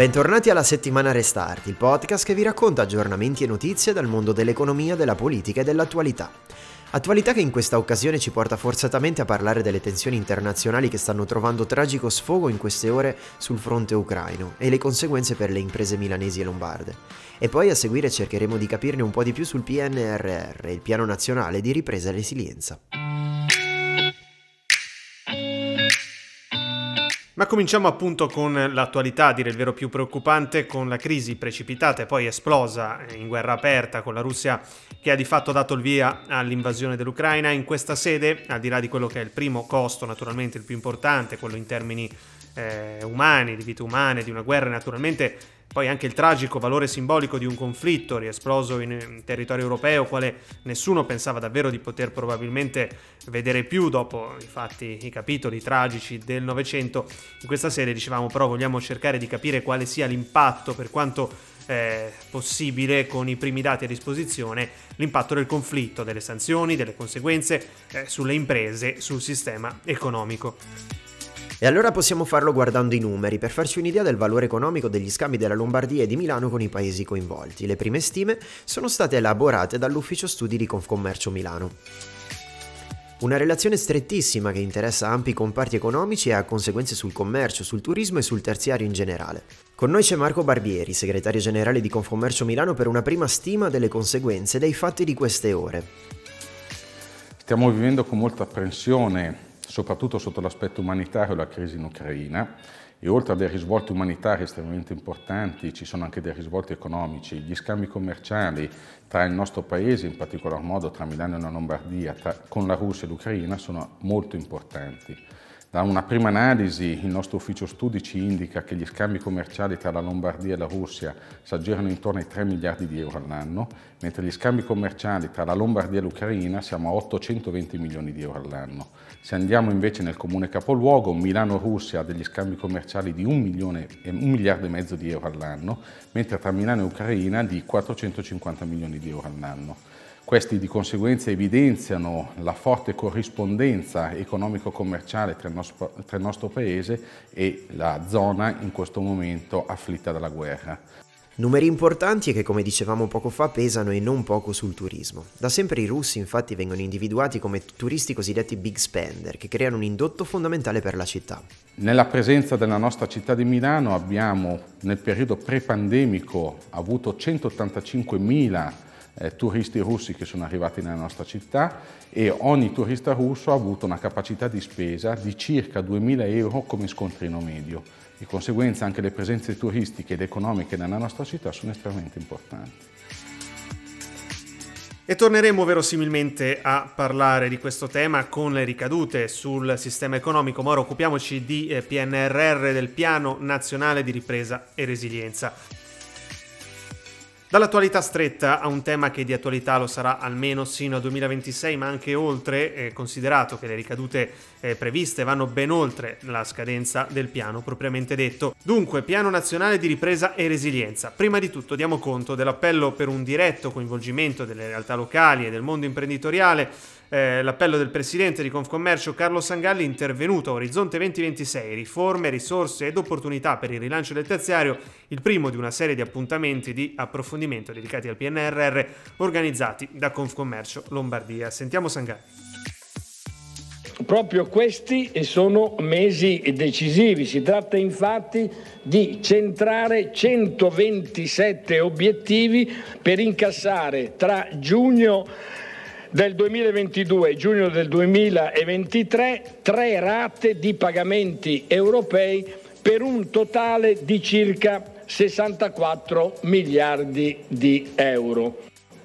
Bentornati alla settimana Restart, il podcast che vi racconta aggiornamenti e notizie dal mondo dell'economia, della politica e dell'attualità. Attualità che in questa occasione ci porta forzatamente a parlare delle tensioni internazionali che stanno trovando tragico sfogo in queste ore sul fronte ucraino e le conseguenze per le imprese milanesi e lombarde. E poi a seguire cercheremo di capirne un po' di più sul PNRR, il Piano Nazionale di Ripresa e Resilienza. Ma cominciamo appunto con l'attualità, a dire il vero più preoccupante, con la crisi precipitata e poi esplosa in guerra aperta con la Russia che ha di fatto dato il via all'invasione dell'Ucraina. In questa sede, al di là di quello che è il primo costo, naturalmente il più importante, quello in termini eh, umani, di vite umane, di una guerra, naturalmente poi anche il tragico valore simbolico di un conflitto riesploso in, territorio europeo, quale nessuno pensava davvero di poter probabilmente vedere più dopo i fatti, i capitoli tragici del Novecento. In questa serie dicevamo però vogliamo cercare di capire quale sia l'impatto per quanto eh, possibile con i primi dati a disposizione, l'impatto del conflitto, delle sanzioni, delle conseguenze eh, sulle imprese, sul sistema economico. E allora possiamo farlo guardando i numeri per farci un'idea del valore economico degli scambi della Lombardia e di Milano con i paesi coinvolti. Le prime stime sono state elaborate dall'ufficio studi di Confcommercio Milano. Una relazione strettissima che interessa ampi comparti economici e ha conseguenze sul commercio, sul turismo e sul terziario in generale. Con noi c'è Marco Barbieri, segretario generale di Confcommercio Milano, per una prima stima delle conseguenze dei fatti di queste ore. Stiamo vivendo con molta apprensione soprattutto sotto l'aspetto umanitario, la crisi in Ucraina e oltre a dei risvolti umanitari estremamente importanti ci sono anche dei risvolti economici. Gli scambi commerciali tra il nostro paese, in particolar modo tra Milano e la Lombardia, tra, con la Russia e l'Ucraina, sono molto importanti. Da una prima analisi il nostro ufficio studi ci indica che gli scambi commerciali tra la Lombardia e la Russia si aggirano intorno ai 3 miliardi di euro all'anno, mentre gli scambi commerciali tra la Lombardia e l'Ucraina siamo a 820 milioni di euro all'anno. Se andiamo invece nel comune capoluogo, Milano-Russia ha degli scambi commerciali di 1, milione, 1 miliardo e mezzo di euro all'anno, mentre tra Milano e Ucraina di 450 milioni di euro all'anno. Questi di conseguenza evidenziano la forte corrispondenza economico-commerciale tra, tra il nostro paese e la zona in questo momento afflitta dalla guerra. Numeri importanti e che, come dicevamo poco fa, pesano e non poco sul turismo. Da sempre i russi infatti vengono individuati come turisti cosiddetti big spender, che creano un indotto fondamentale per la città. Nella presenza della nostra città di Milano abbiamo nel periodo pre-pandemico avuto 185 mila eh, turisti russi che sono arrivati nella nostra città e ogni turista russo ha avuto una capacità di spesa di circa 2.000 euro come scontrino medio. Di conseguenza anche le presenze turistiche ed economiche nella nostra città sono estremamente importanti. E torneremo verosimilmente a parlare di questo tema con le ricadute sul sistema economico, ma ora occupiamoci di eh, PNRR, del Piano Nazionale di Ripresa e Resilienza. Dall'attualità stretta a un tema che di attualità lo sarà almeno sino al 2026, ma anche oltre, eh, considerato che le ricadute eh, previste vanno ben oltre la scadenza del piano propriamente detto. Dunque, Piano Nazionale di Ripresa e Resilienza. Prima di tutto diamo conto dell'appello per un diretto coinvolgimento delle realtà locali e del mondo imprenditoriale eh, l'appello del presidente di Confcommercio Carlo Sangalli intervenuto a Orizzonte 2026, riforme, risorse ed opportunità per il rilancio del terziario, il primo di una serie di appuntamenti di approfondimento dedicati al PNRR organizzati da Confcommercio Lombardia. Sentiamo Sangalli. Proprio questi sono mesi decisivi, si tratta infatti di centrare 127 obiettivi per incassare tra giugno del 2022 e giugno del 2023 tre rate di pagamenti europei per un totale di circa 64 miliardi di euro.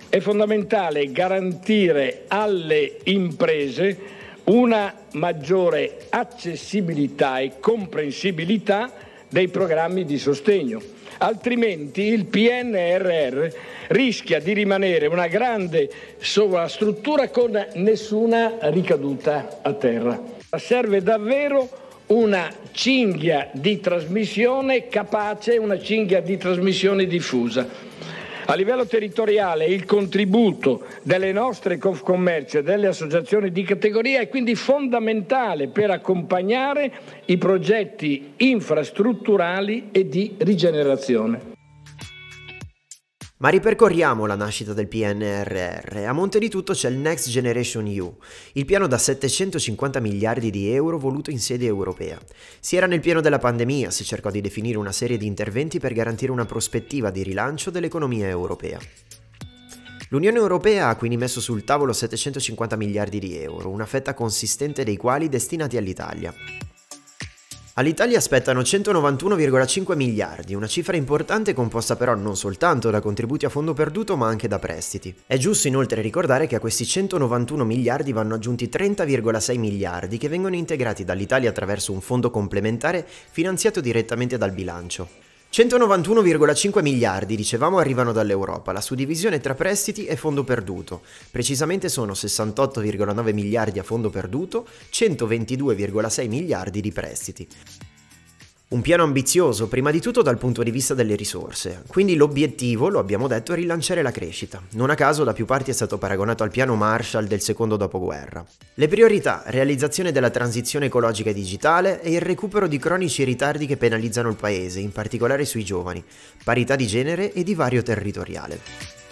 È fondamentale garantire alle imprese una maggiore accessibilità e comprensibilità dei programmi di sostegno altrimenti il PNRR rischia di rimanere una grande sovrastruttura con nessuna ricaduta a terra. Serve davvero una cinghia di trasmissione capace, una cinghia di trasmissione diffusa. A livello territoriale il contributo delle nostre Confcommercio e delle associazioni di categoria è quindi fondamentale per accompagnare i progetti infrastrutturali e di rigenerazione. Ma ripercorriamo la nascita del PNRR. A monte di tutto c'è il Next Generation EU, il piano da 750 miliardi di euro voluto in sede europea. Si era nel pieno della pandemia, si cercò di definire una serie di interventi per garantire una prospettiva di rilancio dell'economia europea. L'Unione Europea ha quindi messo sul tavolo 750 miliardi di euro, una fetta consistente dei quali destinati all'Italia. All'Italia aspettano 191,5 miliardi, una cifra importante composta però non soltanto da contributi a fondo perduto ma anche da prestiti. È giusto inoltre ricordare che a questi 191 miliardi vanno aggiunti 30,6 miliardi che vengono integrati dall'Italia attraverso un fondo complementare finanziato direttamente dal bilancio. 191,5 miliardi, dicevamo, arrivano dall'Europa, la suddivisione tra prestiti e fondo perduto. Precisamente sono 68,9 miliardi a fondo perduto, 122,6 miliardi di prestiti. Un piano ambizioso, prima di tutto dal punto di vista delle risorse. Quindi l'obiettivo, lo abbiamo detto, è rilanciare la crescita. Non a caso da più parti è stato paragonato al piano Marshall del secondo dopoguerra. Le priorità, realizzazione della transizione ecologica e digitale e il recupero di cronici ritardi che penalizzano il paese, in particolare sui giovani, parità di genere e divario territoriale.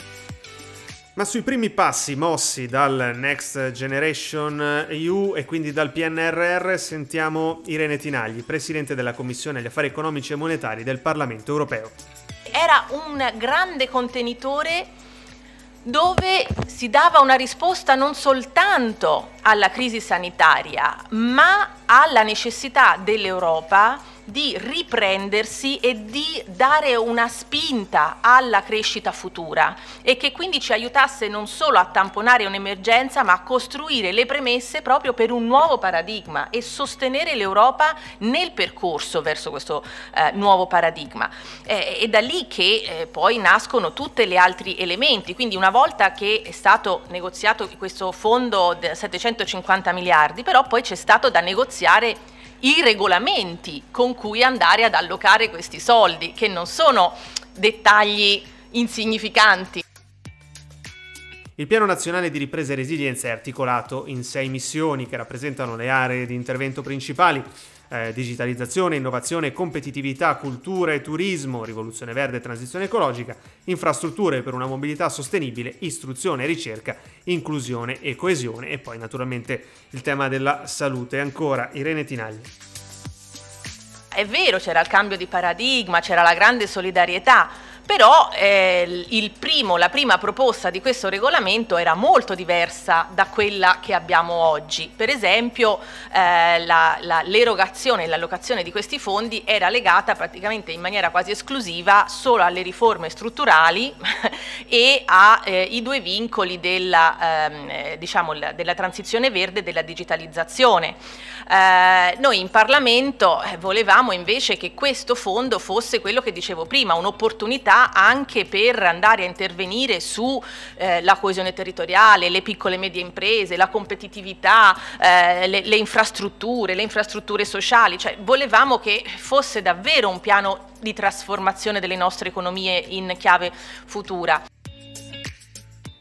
Ma sui primi passi mossi dal Next Generation EU e quindi dal PNRR sentiamo Irene Tinagli, Presidente della Commissione agli Affari Economici e Monetari del Parlamento Europeo. Era un grande contenitore dove si dava una risposta non soltanto alla crisi sanitaria, ma alla necessità dell'Europa di riprendersi e di dare una spinta alla crescita futura e che quindi ci aiutasse non solo a tamponare un'emergenza ma a costruire le premesse proprio per un nuovo paradigma e sostenere l'Europa nel percorso verso questo eh, nuovo paradigma. Eh, è da lì che eh, poi nascono tutti gli altri elementi, quindi una volta che è stato negoziato questo fondo di 750 miliardi, però poi c'è stato da negoziare i regolamenti con cui andare ad allocare questi soldi, che non sono dettagli insignificanti. Il Piano Nazionale di Ripresa e Resilienza è articolato in sei missioni che rappresentano le aree di intervento principali eh, digitalizzazione, innovazione, competitività, cultura e turismo, rivoluzione verde e transizione ecologica, infrastrutture per una mobilità sostenibile, istruzione e ricerca, inclusione e coesione e poi naturalmente il tema della salute. Ancora Irene Tinagli. È vero, c'era il cambio di paradigma, c'era la grande solidarietà, però eh, primo, la prima proposta di questo regolamento era molto diversa da quella che abbiamo oggi. Per esempio eh, la, la, l'erogazione e l'allocazione di questi fondi era legata praticamente in maniera quasi esclusiva solo alle riforme strutturali e ai eh, due vincoli della, ehm, diciamo, della, transizione verde e della digitalizzazione. Eh, noi in Parlamento eh, volevamo invece che questo fondo fosse quello che dicevo prima, un'opportunità possibilità anche per andare a intervenire sulla eh, coesione territoriale, le piccole e medie imprese, la competitività, eh, le, le infrastrutture, le infrastrutture sociali, cioè volevamo che fosse davvero un piano di trasformazione delle nostre economie in chiave futura.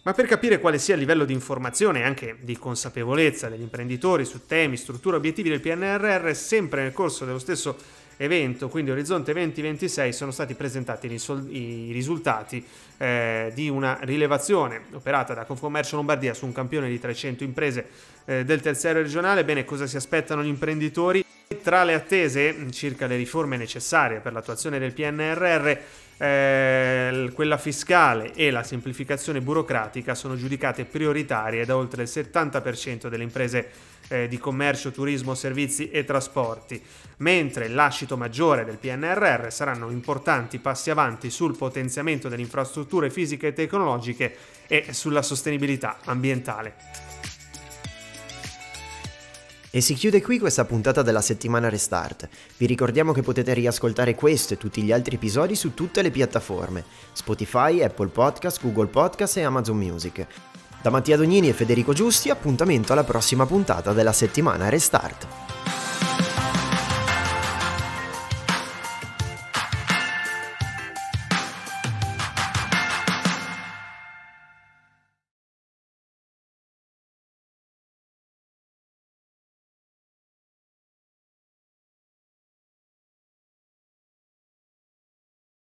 Ma per capire quale sia il livello di informazione e anche di consapevolezza degli imprenditori su temi, strutture obiettivi del PNRR, sempre nel corso dello stesso evento, quindi Orizzonte 2026, sono stati presentati i, risultati eh, di una rilevazione operata da Confcommercio Lombardia su un campione di 300 imprese eh, del terziario regionale. Bene, cosa si aspettano gli imprenditori? Tra le attese circa le riforme necessarie per l'attuazione del PNRR, eh, quella fiscale e la semplificazione burocratica sono giudicate prioritarie da oltre il 70% delle imprese eh, di commercio, turismo, servizi e trasporti, mentre l'ascito maggiore del PNRR saranno importanti passi avanti sul potenziamento delle infrastrutture fisiche e tecnologiche e sulla sostenibilità ambientale. E si chiude qui questa puntata della settimana Restart. Vi ricordiamo che potete riascoltare questo e tutti gli altri episodi su tutte le piattaforme: Spotify, Apple Podcast, Google Podcast e Amazon Music. Da Mattia Dognini e Federico Giusti, appuntamento alla prossima puntata della settimana Restart.